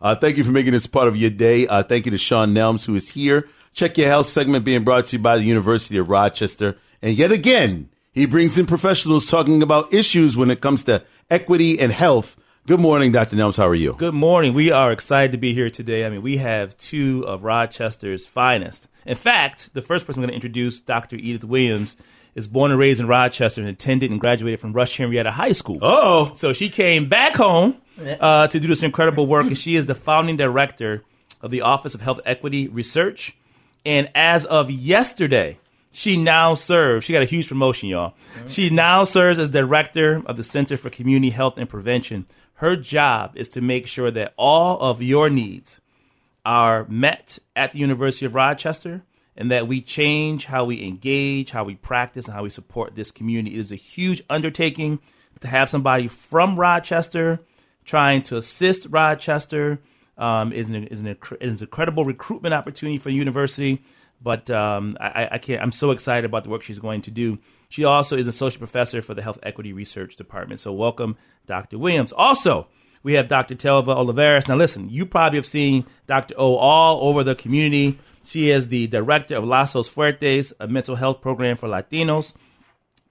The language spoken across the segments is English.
Uh, thank you for making this part of your day. Uh, thank you to Shaun Nelms, who is here. Check Your Health segment being brought to you by the University of Rochester. And yet again, he brings in professionals talking about issues when it comes to equity and health. Good morning, Dr. Nelms. How are you? Good morning. We are excited to be here today. I mean, we have two of Rochester's finest. In fact, the first person I'm going to introduce, Dr. Edith Williams, is born and raised in Rochester and attended and graduated from Rush Henrietta High School. Oh, So she came back home uh, to do this incredible work, and she is the founding director of the Office of Health Equity Research. And as of yesterday, she now serves, she got a huge promotion, y'all. She now serves as director of the Center for Community Health and Prevention. Her job is to make sure that all of your needs are met at the University of Rochester and that we change how we engage, how we practice, and how we support this community. It is a huge undertaking to have somebody from Rochester trying to assist Rochester. Um, is an, is, an, is an incredible recruitment opportunity for the university. But um, I, I can't. I'm so excited about the work she's going to do. She also is an associate professor for the Health Equity Research Department. So welcome, Dr. Williams. Also, we have Dr. Telva Olivares. Now, listen, you probably have seen Dr. O all over the community. She is the director of Lazos Fuertes, a mental health program for Latinos.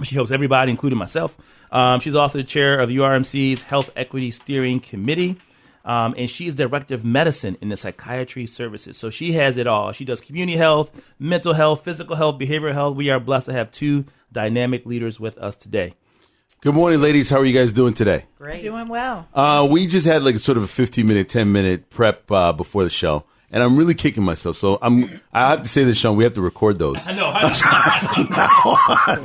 She helps everybody, including myself. Um, she's also the chair of URMC's Health Equity Steering Committee. Um, and she's director of medicine in the psychiatry services. So she has it all. She does community health, mental health, physical health, behavioral health. We are blessed to have two dynamic leaders with us today. good morning, ladies. How are you guys doing today? Great. Doing well. Uh, we just had like a sort of a 15 minute, 10 minute prep uh, before the show. And I'm really kicking myself. So I'm, I have to say this, Shaun, we have to record those. I know.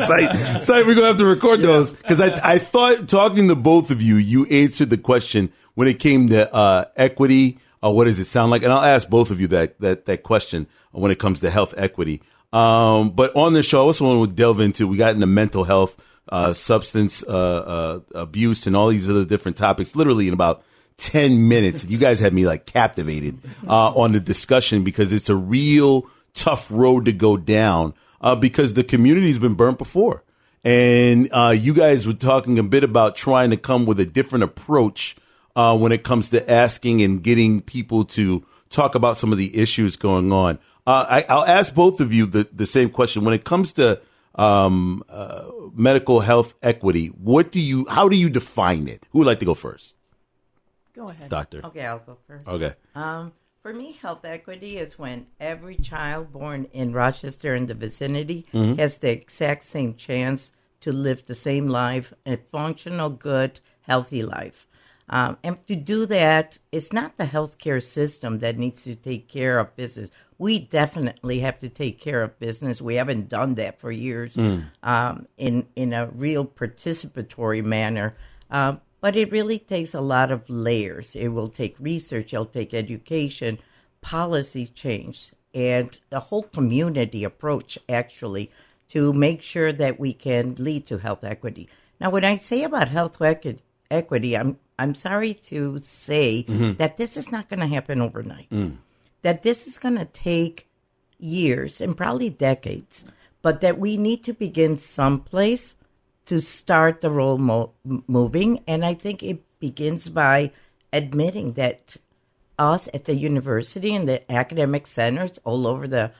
Sight, sight, we're gonna have to record those because I I thought talking to both of you, you answered the question when it came to uh, equity. Uh, what does it sound like? And I'll ask both of you that that that question when it comes to health equity. Um, but on the show, I also want to delve into. We got into mental health, uh, substance uh, uh, abuse, and all these other different topics. Literally in about 10 minutes. You guys had me like captivated uh, on the discussion because it's a real tough road to go down uh, because the community's been burnt before. And uh, you guys were talking a bit about trying to come with a different approach uh, when it comes to asking and getting people to talk about some of the issues going on. Uh, I, I'll ask both of you the, the same question. When it comes to um, uh, medical health equity, what do you, how do you define it? Who would like to go first? Go ahead. Doctor. Okay, I'll go first. Okay. Um, for me, health equity is when every child born in Rochester and the vicinity Mm-hmm. has the exact same chance to live the same life, a functional, good, healthy life. Um, and to do that, it's not the healthcare system that needs to take care of business. We definitely have to take care of business. We haven't done that for years um, in in a real participatory manner. Um, but it really takes a lot of layers. It will take research, it'll take education, policy change, and the whole community approach actually to make sure that we can lead to health equity. Now, when I say about health equi- equity, I'm I'm sorry to say mm-hmm. that this is not going to happen overnight. Mm. That this is going to take years and probably decades, but that we need to begin someplace to start the role mo- moving. And I think it begins by admitting that us at the university and the academic centers all over the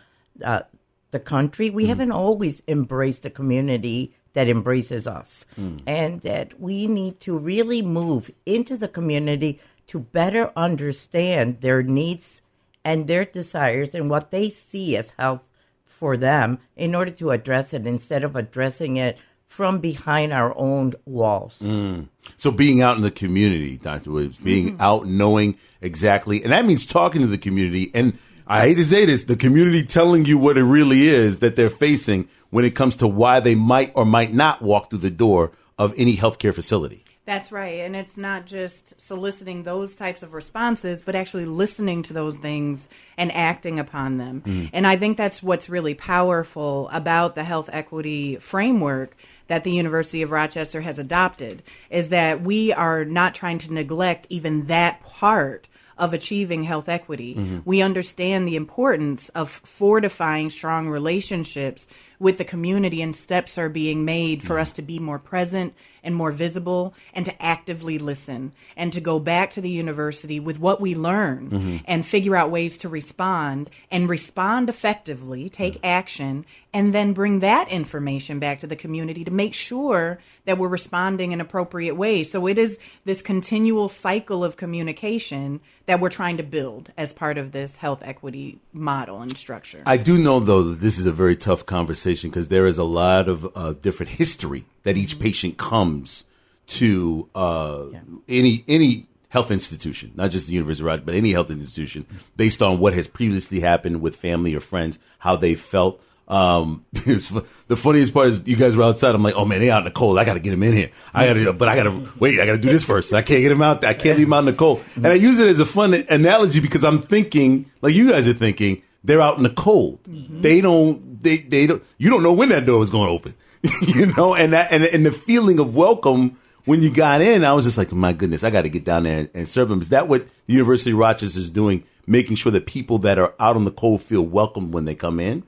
uh, the country, we haven't always embraced the community that embraces us, and that we need to really move into the community to better understand their needs and their desires and what they see as health for them in order to address it instead of addressing it from behind our own walls. Mm. So being out in the community, Dr. Williams, being mm-hmm. out knowing exactly, and that means talking to the community. And I hate to say this, the community telling you what it really is that they're facing when it comes to why they might or might not walk through the door of any healthcare facility. That's right. And it's not just soliciting those types of responses, but actually listening to those things and acting upon them. Mm-hmm. And I think that's what's really powerful about the health equity framework that the University of Rochester has adopted is that we are not trying to neglect even that part of achieving health equity. Mm-hmm. We understand the importance of fortifying strong relationships with the community and steps are being made for us to be more present and more visible and to actively listen and to go back to the university with what we learn and figure out ways to respond and respond effectively, take action, and then bring that information back to the community to make sure that we're responding in appropriate ways. So it is this continual cycle of communication that we're trying to build as part of this health equity model and structure. I do know though that this is a very tough conversation because there is a lot of uh, different history that each patient comes to uh, any any health institution, not just the University of Rochester, but any health institution, based on what has previously happened with family or friends, how they felt. Um, the funniest part is you guys were outside. I'm like, oh man, they out in the cold. I got to get him in here. I got to, but I got to wait. I got to do this first. I can't get him out. I can't leave him out in the cold. And I use it as a fun analogy because I'm thinking, like you guys are thinking, they're out in the cold. Mm-hmm. They don't. They they don't. You don't know when that door was going to open. you know, and that and and the feeling of welcome when you got in, I was just like, my goodness, I got to get down there and, and serve them. Is that what the University of Rochester is doing? Making sure that people that are out on the cold feel welcome when they come in.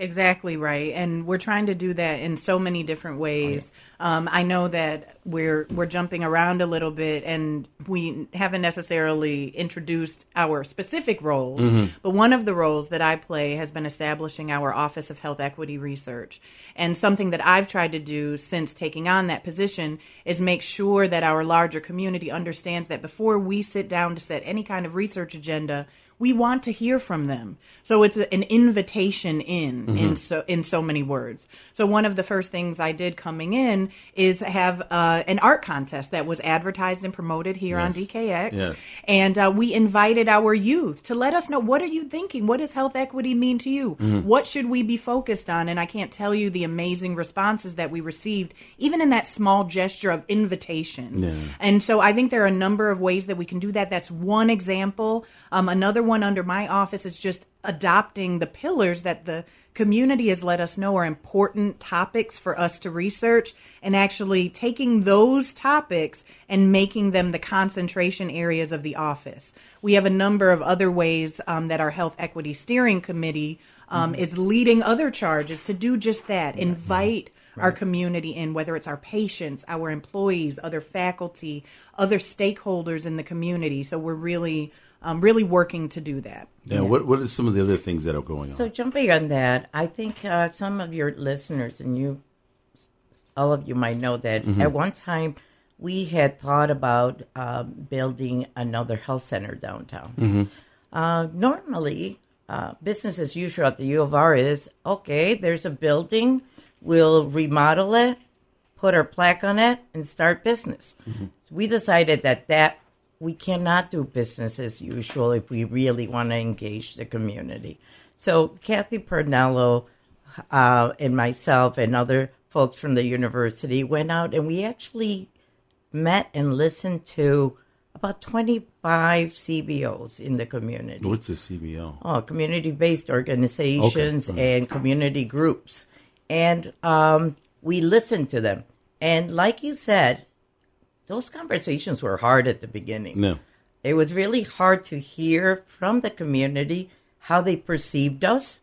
Exactly right, and we're trying to do that in so many different ways. Oh, Um, I know that we're we're jumping around a little bit, and we haven't necessarily introduced our specific roles. But one of the roles that I play has been establishing our Office of Health Equity Research, and something that I've tried to do since taking on that position is make sure that our larger community understands that before we sit down to set any kind of research agenda we want to hear from them. So it's an invitation in in so in so many words. So one of the first things I did coming in is have uh, an art contest that was advertised and promoted here on DKX, Yes. and uh, we invited our youth to let us know what are you thinking. What does health equity mean to you? What should we be focused on? And I can't tell you the amazing responses that we received, even in that small gesture of invitation. And so I think there are a number of ways that we can do that. That's one example. Um, another one under my office is just adopting the pillars that the community has let us know are important topics for us to research and actually taking those topics and making them the concentration areas of the office. We have a number of other ways um, that our health equity steering committee um, is leading other charges to do just that invite our community in, whether it's our patients, our employees, other faculty, other stakeholders in the community. So we're really, um, really working to do that. Yeah. What What are some of the other things that are going on? So jumping on that, I think uh, some of your listeners and you, all of you might know that at one time we had thought about um, building another health center downtown. Uh, normally, uh, business as usual at the U of R is okay. There's a building, we'll remodel it, put our plaque on it, and start business. So we decided that that we cannot do business as usual if we really want to engage the community. So Kathy Parrinello uh, and myself and other folks from the university went out and we actually met and listened to about 25 CBOs in the community What's a CBO? oh, community-based organizations and community groups, and um, we listened to them. And like you said, those conversations were hard at the beginning. No. It was really hard to hear from the community how they perceived us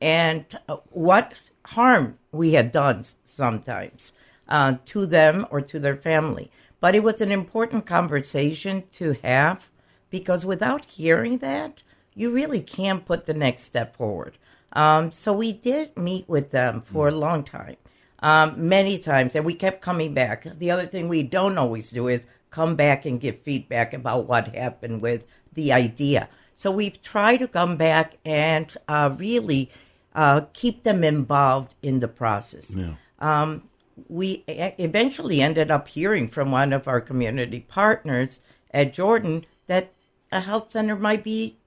and uh, what harm we had done sometimes uh, to them or to their family. But it was an important conversation to have because without hearing that, you really can't put the next step forward. Um, so we did meet with them for a long time, um, many times, and we kept coming back. The other thing we don't always do is come back and give feedback about what happened with the idea. So we've tried to come back and uh, really uh, keep them involved in the process. Um, we eventually ended up hearing from one of our community partners at Jordan that a health center might be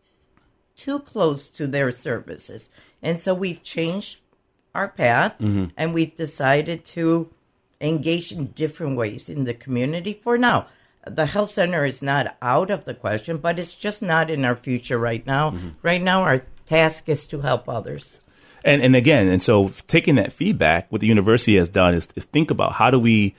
too close to their services. And so we've changed our path mm-hmm. and we've decided to engage in different ways in the community for now. The health center is not out of the question, but it's just not in our future right now. Mm-hmm. Right now, our task is to help others. And and again, and so taking that feedback, what the university has done is, is think about how do we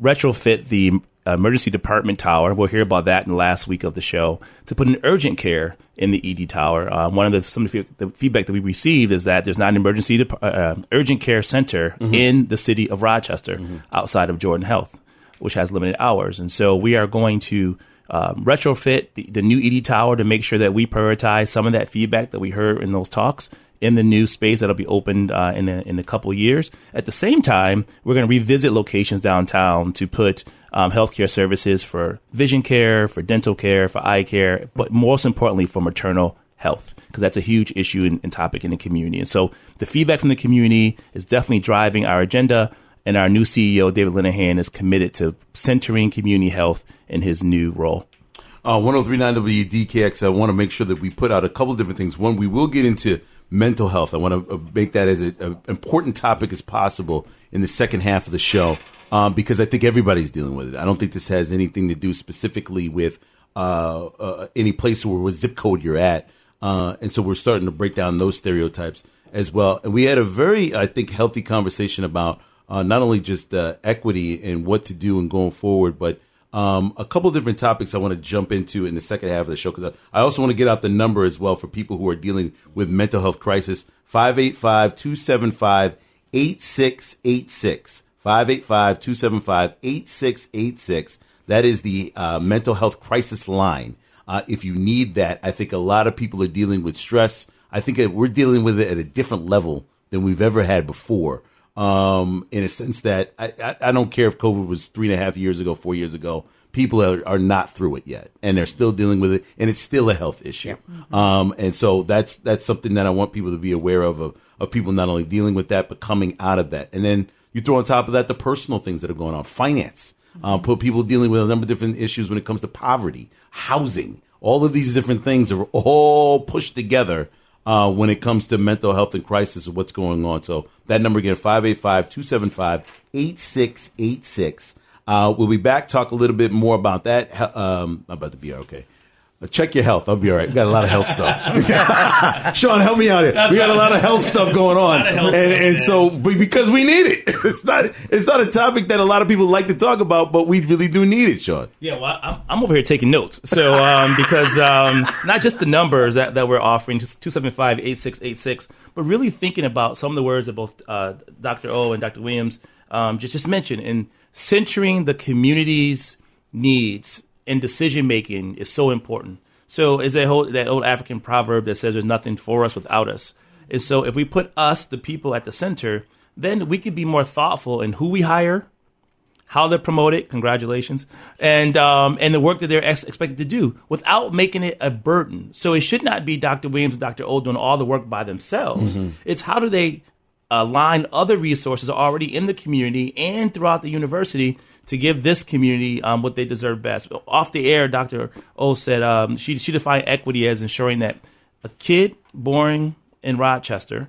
retrofit the emergency department tower. We'll hear about that in the last week of the show to put an urgent care in the ED tower. Uh, one of the some of the, the, feedback that we received is that there's not an emergency de- uh, urgent care center mm-hmm. in the city of Rochester mm-hmm. outside of Jordan Health, which has limited hours, and so we are going to. Um, retrofit the, the new ED tower to make sure that we prioritize some of that feedback that we heard in those talks in the new space that'll be opened uh, in, a, in a couple years. At the same time, we're going to revisit locations downtown to put um, healthcare services for vision care, for dental care, for eye care, but most importantly, for maternal health, because that's a huge issue and, topic in the community. And so the feedback from the community is definitely driving our agenda. And our new CEO, David Linehan, is committed to centering community health in his new role. Uh, 1039 WDKX, I want to make sure that we put out a couple different things. One, we will get into mental health. I want to uh, make that as an important topic as possible in the second half of the show um, because I think everybody's dealing with it. I don't think this has anything to do specifically with uh, uh, any place where what zip code you're at. Uh, and so we're starting to break down those stereotypes as well. And we had a very, I think, healthy conversation about uh, not only just uh, equity and what to do and going forward, but um, a couple different topics I want to jump into in the second half of the show because I also want to get out the number as well for people who are dealing with mental health crisis 585 275 8686. 585 275 8686. That is the uh, mental health crisis line. Uh, if you need that, I think a lot of people are dealing with stress. I think we're dealing with it at a different level than we've ever had before um, in a sense that I, I, I, don't care if COVID was three and a half years ago, four years ago. People are, are not through it yet, and they're still dealing with it, and it's still a health issue. Yeah. Mm-hmm. Um, and so that's that's something that I want people to be aware of, of of people not only dealing with that but coming out of that. And then you throw on top of that the personal things that are going on, finance, mm-hmm. um, put people dealing with a number of different issues when it comes to poverty, housing. All of these different things are all pushed together uh, when it comes to mental health and crisis and what's going on. So that number again, 585-275-8686. Uh, we'll be back, talk a little bit more about that. Um, about to be okay. Check your health. I'll be all right. We got a lot of health stuff. Shaun, help me out here. We got a lot of health stuff going on, and, and so because we need it. It's not it's not a topic that a lot of people like to talk about, but we really do need it, Shaun. Yeah, well, I'm, I'm over here taking notes. So um, because um, not just the numbers that, that we're offering, just 275-8686, but really thinking about some of the words that both uh, Dr. O and Dr. Williams um, just just mentioned, and centering the community's needs and decision making is so important. So is that whole that old African proverb that says there's nothing for us without us. And so if we put us, the people, at the center, then we could be more thoughtful in who we hire, how they're promoted. Congratulations, and um, and the work that they're ex- expected to do without making it a burden. So it should not be Dr. Williams, and Dr. O doing all the work by themselves. Mm-hmm. It's how do they align other resources already in the community and throughout the university to give this community um, what they deserve best. Off the air, Dr. O said um, she, she defined equity as ensuring that a kid born in Rochester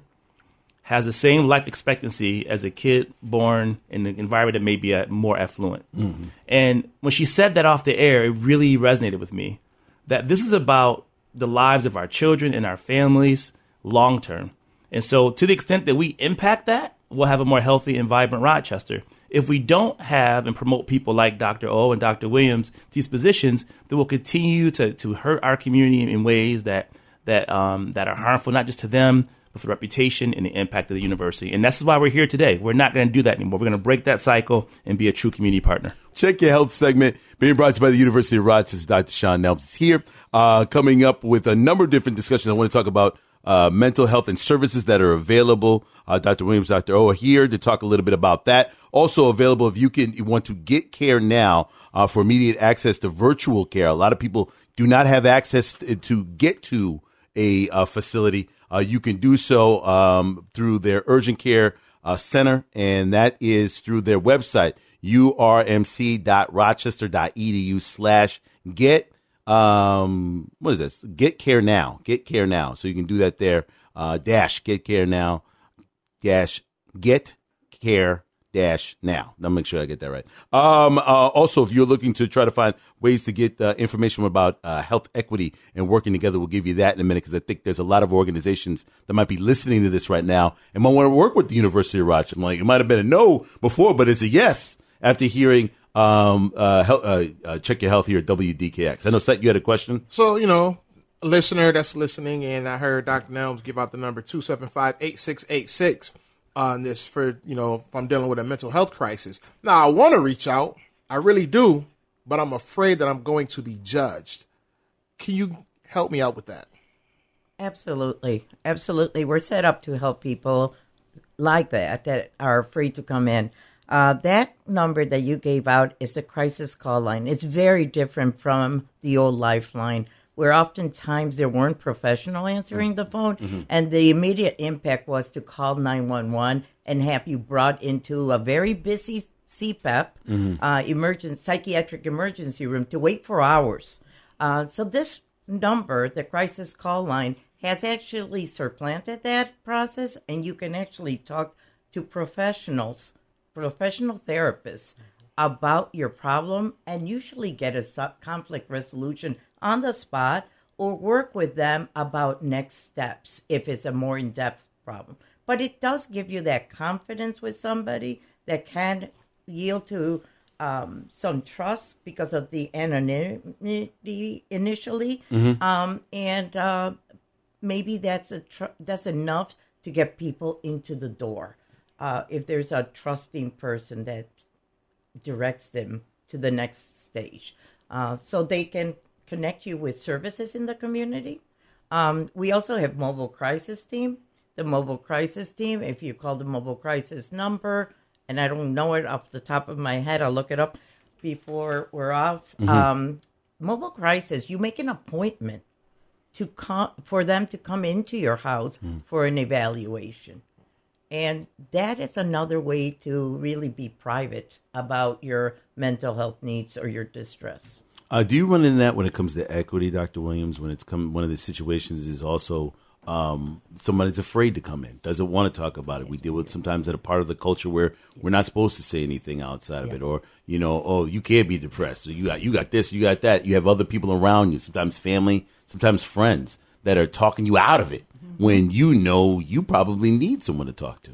has the same life expectancy as a kid born in an environment that may be more affluent. Mm-hmm. And when she said that off the air, it really resonated with me that this is about the lives of our children and our families long term. And so, to the extent that we impact that, we'll have a more healthy and vibrant Rochester. If we don't have and promote people like Dr. O and Dr. Williams these positions, then we'll continue to, to hurt our community in ways that that um, that are harmful not just to them but for the reputation and the impact of the university. And that's why we're here today. We're not going to do that anymore. We're going to break that cycle and be a true community partner. Check your health segment being brought to you by the University of Rochester. Dr. Shaun Nelms is here, uh, coming up with a number of different discussions. I want to talk about uh, mental health and services that are available. Uh, Dr. Williams, Dr. O are here to talk a little bit about that. Also available if you can you want to get care now uh, for immediate access to virtual care. A lot of people do not have access to get to a, a facility. Uh, you can do so um, through their urgent care uh, center, and that is through their website, urmc.rochester.edu slash get um, what is this? Get Care Now. Get Care Now. So you can do that there. Uh, dash Get Care Now. Dash Get Care dash now. Me make sure I get that right. Um, uh, also, if you're looking to try to find ways to get uh, information about uh, health equity and working together, we'll give you that in a minute because I think there's a lot of organizations that might be listening to this right now and might want to work with the University of Rochester. I'm like, it might have been a no before, but it's a yes after hearing um, uh, hel- uh, uh, check your health here at WDKX. I know, Seth, you had a question. So, you know, a listener that's listening, and I heard Dr. Nelms give out the number 275 8686 on this for, you know, if I'm dealing with a mental health crisis. Now, I want to reach out. I really do, but I'm afraid that I'm going to be judged. Can you help me out with that? Absolutely. Absolutely. We're set up to help people like that, that are afraid to come in. Uh, that number that you gave out is the crisis call line. It's very different from the old lifeline, where oftentimes there weren't professional answering the phone, and the immediate impact was to call 911 and have you brought into a very busy CPEP, uh, emergent, psychiatric emergency room to wait for hours. Uh, so this number, the crisis call line, has actually supplanted that process, and you can actually talk to professionals, professional therapists, about your problem, and usually get a conflict resolution on the spot, or work with them about next steps if it's a more in-depth problem. But it does give you that confidence with somebody that can yield to um, some trust because of the anonymity initially, um, and uh, maybe that's a tr- that's enough to get people into the door. Uh, if there's a trusting person that directs them to the next stage, uh, so they can connect you with services in the community. Um, we also have mobile crisis team. The mobile crisis team. If you call the mobile crisis number, and I don't know it off the top of my head, I'll look it up before we're off. Um, mobile crisis. You make an appointment to come for them to come into your house for an evaluation. And that is another way to really be private about your mental health needs or your distress. Uh, do you run into that when it comes to equity, Dr. Williams? When it's come, one of the situations is also um, somebody's afraid to come in, doesn't want to talk about it. We deal with sometimes at a part of the culture where we're not supposed to say anything outside of it, or you know, oh, you can't be depressed. Or you got you got this, you got that. You have other people around you, sometimes family, sometimes friends that are talking you out of it when you know you probably need someone to talk to.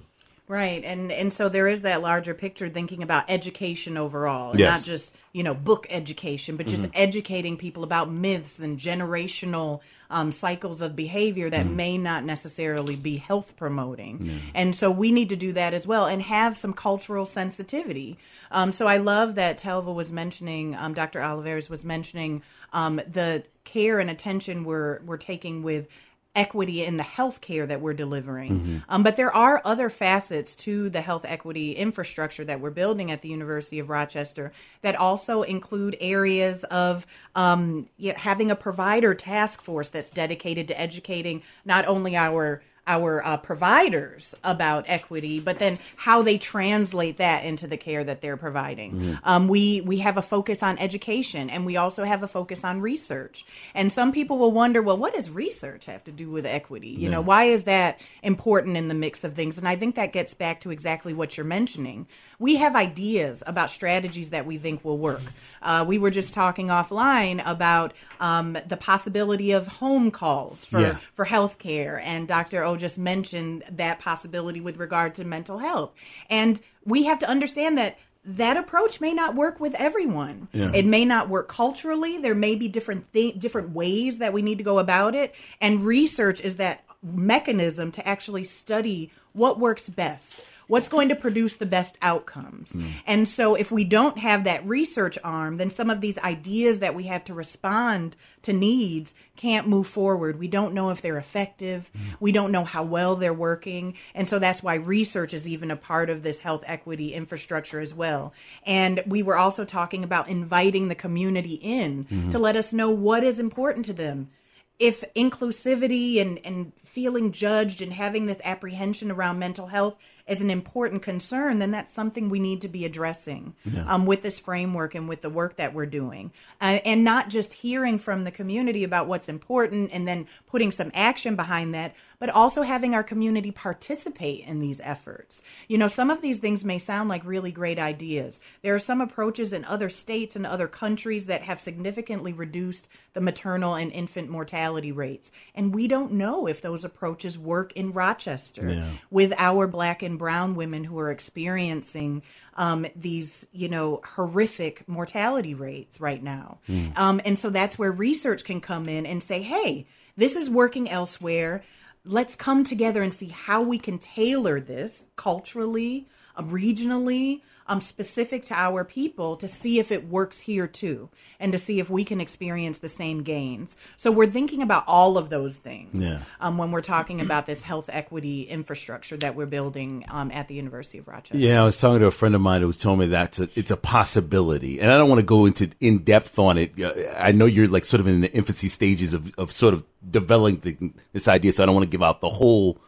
Right, and and so there is that larger picture thinking about education overall, and Yes. not just you know book education, but just educating people about myths and generational um, cycles of behavior that may not necessarily be health promoting. And so we need to do that as well, and have some cultural sensitivity. Um, so I love that Telva was mentioning, um, Dr. Olivares was mentioning um, the care and attention we're we're taking with equity in the health care that we're delivering. Um, but there are other facets to the health equity infrastructure that we're building at the University of Rochester that also include areas of um, having a provider task force that's dedicated to educating not only our our uh, providers about equity, but then how they translate that into the care that they're providing. Um, we we have a focus on education, and we also have a focus on research. And some people will wonder, well, what does research have to do with equity? You know, why is that important in the mix of things? And I think that gets back to exactly what you're mentioning. We have ideas about strategies that we think will work. Uh, we were just talking offline about um, the possibility of home calls for Yeah. for healthcare, and Dr. O just mentioned that possibility with regard to mental health. And we have to understand that that approach may not work with everyone. Yeah. It may not work culturally. There may be different th- different ways that we need to go about it. And research is that mechanism to actually study what works best. What's going to produce the best outcomes? Mm. And so, if we don't have that research arm, then some of these ideas that we have to respond to needs can't move forward. We don't know if they're effective. Mm. We don't know how well they're working. And so that's why research is even a part of this health equity infrastructure as well. And we were also talking about inviting the community in mm-hmm. to let us know what is important to them. If inclusivity and, and feeling judged and having this apprehension around mental health is an important concern, then that's something we need to be addressing um, with this framework and with the work that we're doing. Uh, and not just hearing from the community about what's important and then putting some action behind that, but also having our community participate in these efforts. You know, some of these things may sound like really great ideas. There are some approaches in other states and other countries that have significantly reduced the maternal and infant mortality rates. And we don't know if those approaches work in Rochester Yeah. with our black and brown women who are experiencing um, these, you know, horrific mortality rates right now. Um, and so that's where research can come in and say, hey, this is working elsewhere. Let's come together and see how we can tailor this culturally, uh, regionally, um, specific to our people to see if it works here too, and to see if we can experience the same gains. So we're thinking about all of those things Yeah. um, when we're talking about this health equity infrastructure that we're building um, at the University of Rochester. Yeah, I was talking to a friend of mine who was telling me that's a, it's a possibility, and I don't want to go into in depth on it. I know you're like sort of in the infancy stages of, of sort of developing this idea, so I don't want to give out the whole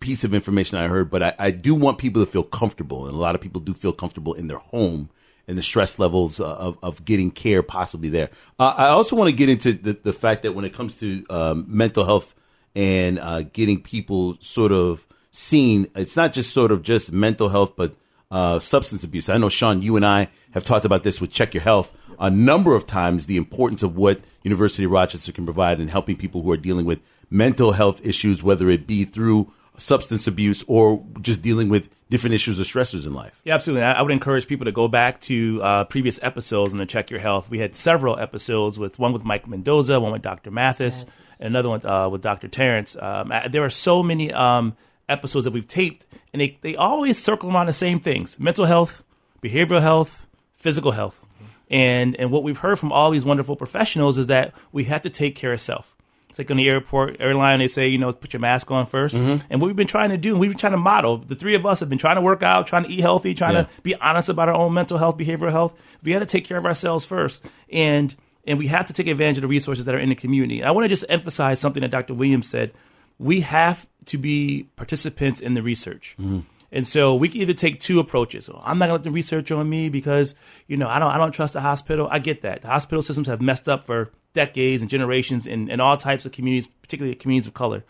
piece of information I heard, but I, I do want people to feel comfortable, and a lot of people do feel comfortable in their home and the stress levels uh, of, of getting care possibly there. Uh, I also want to get into the, the fact that when it comes to um, mental health and uh, getting people sort of seen, it's not just sort of just mental health, but uh, substance abuse. I know, Shaun, you and I have talked about this with Check Your Health a number of times, the importance of what University of Rochester can provide in helping people who are dealing with mental health issues, whether it be through substance abuse or just dealing with different issues or stressors in life. Yeah, absolutely. I I would encourage people to go back to uh, previous episodes and to check your health. We had several episodes with one with Mike Mendoza, one with Dr. Mathis, and another one uh, with Dr. Terrence. Um, there are so many um, episodes that we've taped, and they, they always circle around the same things mental health, behavioral health, physical health. And, and what we've heard from all these wonderful professionals is that we have to take care of self. It's like on the airport airline, they say, you know, put your mask on 1st mm-hmm. And what we've been trying to do, and we've been trying to model, the three of us have been trying to work out, trying to eat healthy, trying Yeah. to be honest about our own mental health, behavioral health. We got to take care of ourselves first. And and we have to take advantage of the resources that are in the community. I want to just emphasize something that Dr. Williams said. We have to be participants in the research. Mm-hmm. And so we can either take two approaches. I'm not going to let the research on me because you know I don't I don't trust the hospital. I get that the hospital systems have messed up for decades and generations in, in all types of communities, particularly communities of color.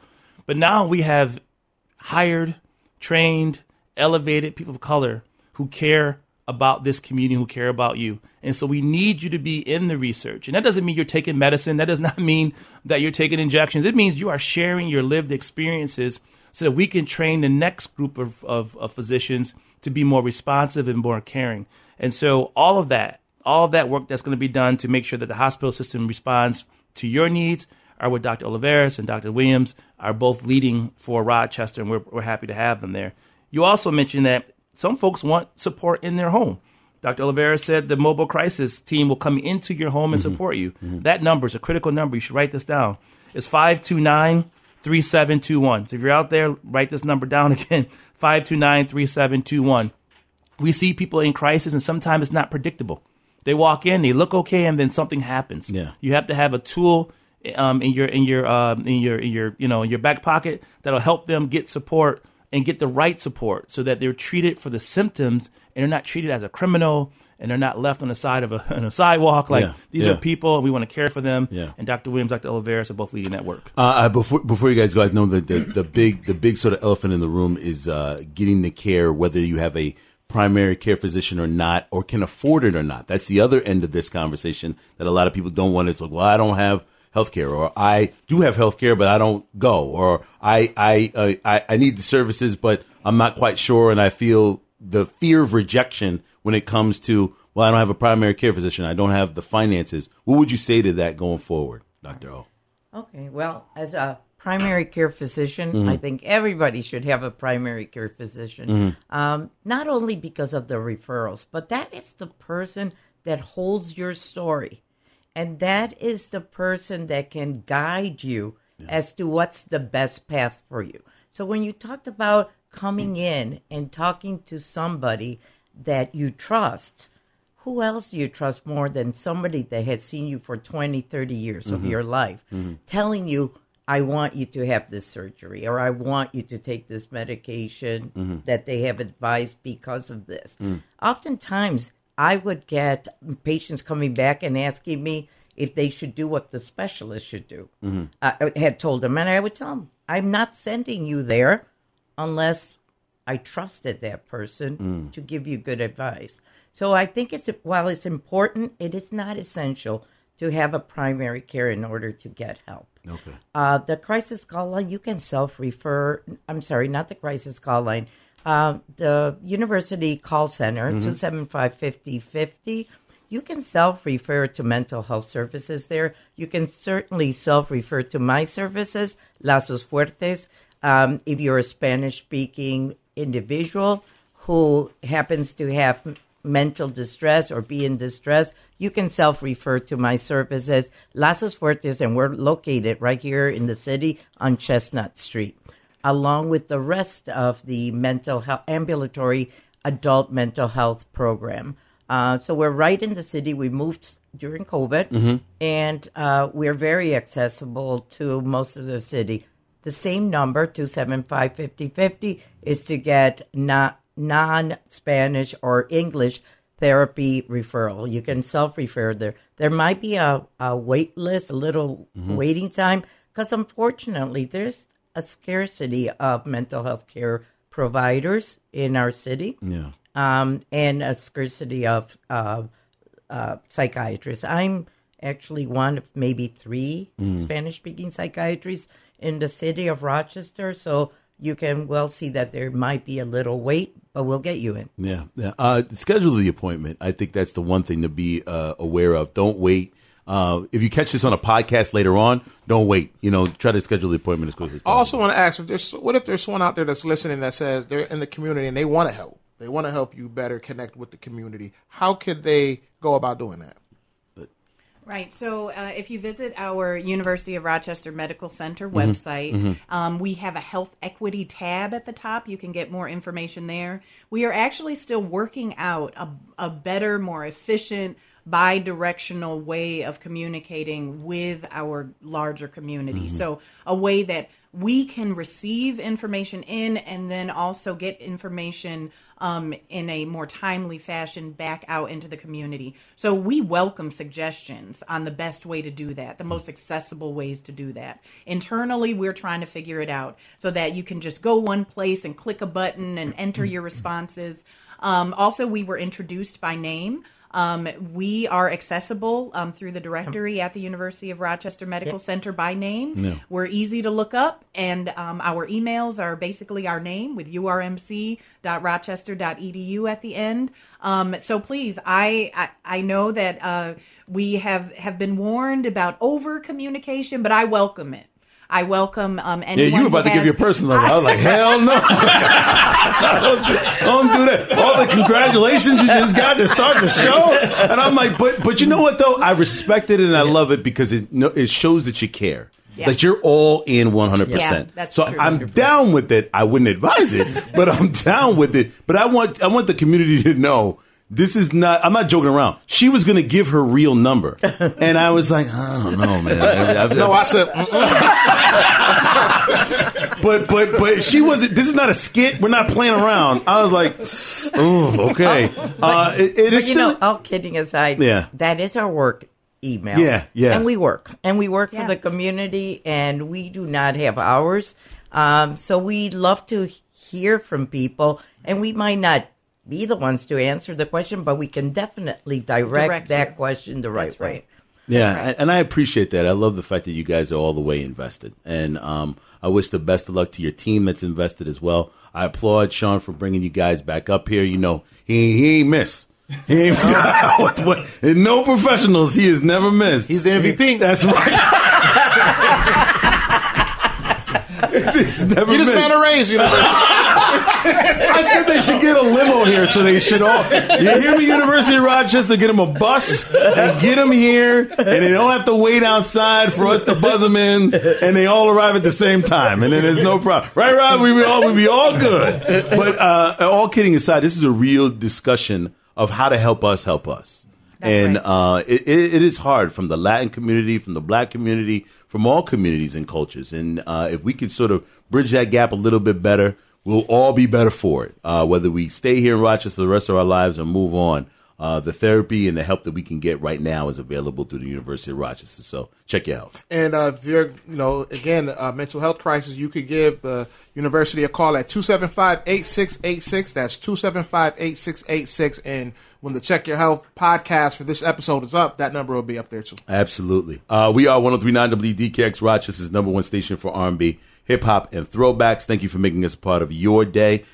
But now we have hired, trained, elevated people of color who care about this community, who care about you. And so we need you to be in the research. And that doesn't mean you're taking medicine. That does not mean that you're taking injections. It means you are sharing your lived experiences so that we can train the next group of, of, of physicians to be more responsive and more caring. And so all of that, all of that work that's going to be done to make sure that the hospital system responds to your needs are what Dr. Olivares and Dr. Williams are both leading for Rochester, and we're, we're happy to have them there. You also mentioned that some folks want support in their home. Dr. Oliveira said the mobile crisis team will come into your home and mm-hmm. support you. Mm-hmm. That number is a critical number. You should write this down. It's 529 3721. So if you're out there, write this number down again 529 3721. We see people in crisis, and sometimes it's not predictable. They walk in, they look okay, and then something happens. Yeah. You have to have a tool um, in your in your um, in your in your you know in your back pocket that'll help them get support and get the right support so that they're treated for the symptoms and they're not treated as a criminal and they're not left on the side of a, on a sidewalk like Yeah. these Yeah. are people and we want to care for them. Yeah. And Dr. Williams, Dr. Olivares are both leading that work. Uh, uh, before before you guys go, I know that the, the big the big sort of elephant in the room is uh, getting the care, whether you have a primary care physician or not, or can afford it or not. That's the other end of this conversation that a lot of people don't want. It's like, well, I don't have health care, or I do have health care, but I don't go, or I I, uh, I I need the services, but I'm not quite sure, and I feel the fear of rejection when it comes to well, I don't have a primary care physician, I don't have the finances. What would you say to that going forward, Doctor O? Okay, well, as a primary care physician, mm-hmm. I think everybody should have a primary care physician. Mm-hmm. Um, not only because of the referrals, but that is the person that holds your story. And that is the person that can guide you as to what's the best path for you. So when you talked about coming mm. in and talking to somebody that you trust, who else do you trust more than somebody that has seen you for 20, 30 years of mm-hmm. your life mm-hmm. telling you, I want you to have this surgery or I want you to take this medication mm-hmm. that they have advised because of this? Mm. Oftentimes, I would get patients coming back and asking me if they should do what the specialist should do. I had told them, and I would tell them, I'm not sending you there unless I trusted that person to give you good advice. So I think it's while it's important, it is not essential to have a primary care in order to get help. Okay. Uh, the crisis call line, you can self refer. I'm sorry, not the crisis call line. Uh, the university call center, 275 5050. You can self refer to mental health services there. You can certainly self refer to my services, Lazos Fuertes. Um, if you're a Spanish speaking individual who happens to have mental distress or be in distress, you can self refer to my services, Lazos Fuertes, and we're located right here in the city on Chestnut Street, along with the rest of the mental health ambulatory adult mental health program. Uh, so we're right in the city. We moved during COVID, and uh, we're very accessible to most of the city. The same number, 275 5050, is to get non Spanish or English therapy referral. You can self refer there. There might be a, a wait list, a little waiting time, because unfortunately, there's a scarcity of mental health care providers in our city Yeah. um, and a scarcity of uh, uh, psychiatrists. I'm actually one of maybe three Spanish speaking psychiatrists in the city of Rochester. So you can well see that there might be a little wait, but we'll get you in. Yeah, yeah. Uh, schedule the appointment. I think that's the one thing to be uh, aware of. Don't wait. Uh, if you catch this on a podcast later on, don't wait. You know, try to schedule the appointment as quickly as I also want to ask if there's what if there's someone out there that's listening that says they're in the community and they want to help. They want to help you better connect with the community. How could they go about doing that? Right. So uh, if you visit our University of Rochester Medical Center website, Um, we have a health equity tab at the top. You can get more information there. We are actually still working out a, a better, more efficient, bi directional way of communicating with our larger community. So, a way that we can receive information in and then also get information um, in a more timely fashion back out into the community. So we welcome suggestions on the best way to do that, the most accessible ways to do that. Internally, we're trying to figure it out so that you can just go one place and click a button and enter your responses. Um, also, we were introduced by name. Um, we are accessible um, through the directory at the University of Rochester Medical Center by name. We're easy to look up, and um, our emails are basically our name with urmc.rochester.edu at the end. Um, so please, I I, I know that uh, we have have been warned about over communication, but I welcome it. I welcome um, yeah, you were about who to give your personal number. I was like, hell no. don't, do, don't do that. All the congratulations you just got to start the show. And I'm like, but but you know what though? I respect it and I love it because it it shows that you care. Yeah. That you're all in 100%. Yeah, that's so true. I'm down with it. I wouldn't advise it, but I'm down with it. But I want I want the community to know this is not. I'm not joking around. She was going to give her real number, and I was like, I don't know, man. I- I- No, I said. But but but she wasn't. This is not a skit. We're not playing around. I was like, oh, okay. Uh, it, it But is you still. know, all kidding aside, Yeah. that is our work email. Yeah, yeah. And we work. And we work Yeah. for the community, and we do not have hours. Um, so we love to hear from people, and we might not be the ones to answer the question, but we can definitely direct, Direct that you. question the right That's way. Right. yeah, and- and I appreciate that. I love the fact that you guys are all the way invested, and um, I wish the best of luck to your team that's invested as well. I applaud Shaun for bringing you guys back up here. You know, he he ain't miss. He ain't what, what, and no professionals. He has never missed. He's the MVP. That's right. He's never Get this missed. man a raise, University. I said they should get a limo here, so they should all. You hear me, University of Rochester? Get them a bus and get them here, and they don't have to wait outside for us to buzz them in, and they all arrive at the same time, and then there's no problem. Right, Rob? We be all we be all good. But uh, all kidding aside, this is a real discussion of how to help us help us. and right. uh, it, it, it is hard from the Latin community, from the Black community, from all communities and cultures. And uh, if we could sort of bridge that gap a little bit better, we'll all be better for it. Uh, whether we stay here in Rochester the rest of our lives or move on, uh, the therapy and the help that we can get right now is available through the University of Rochester. So check your health. And uh, if you're, you know, again, a mental health crisis, you could give the university a call at 275-8686. That's 275-8686. And when the Check Your Health podcast for this episode is up, that number will be up there too. Absolutely. Uh, we are 1039 WDKX Rochester's number one station for R&B, hip hop, and throwbacks. Thank you for making us a part of your day.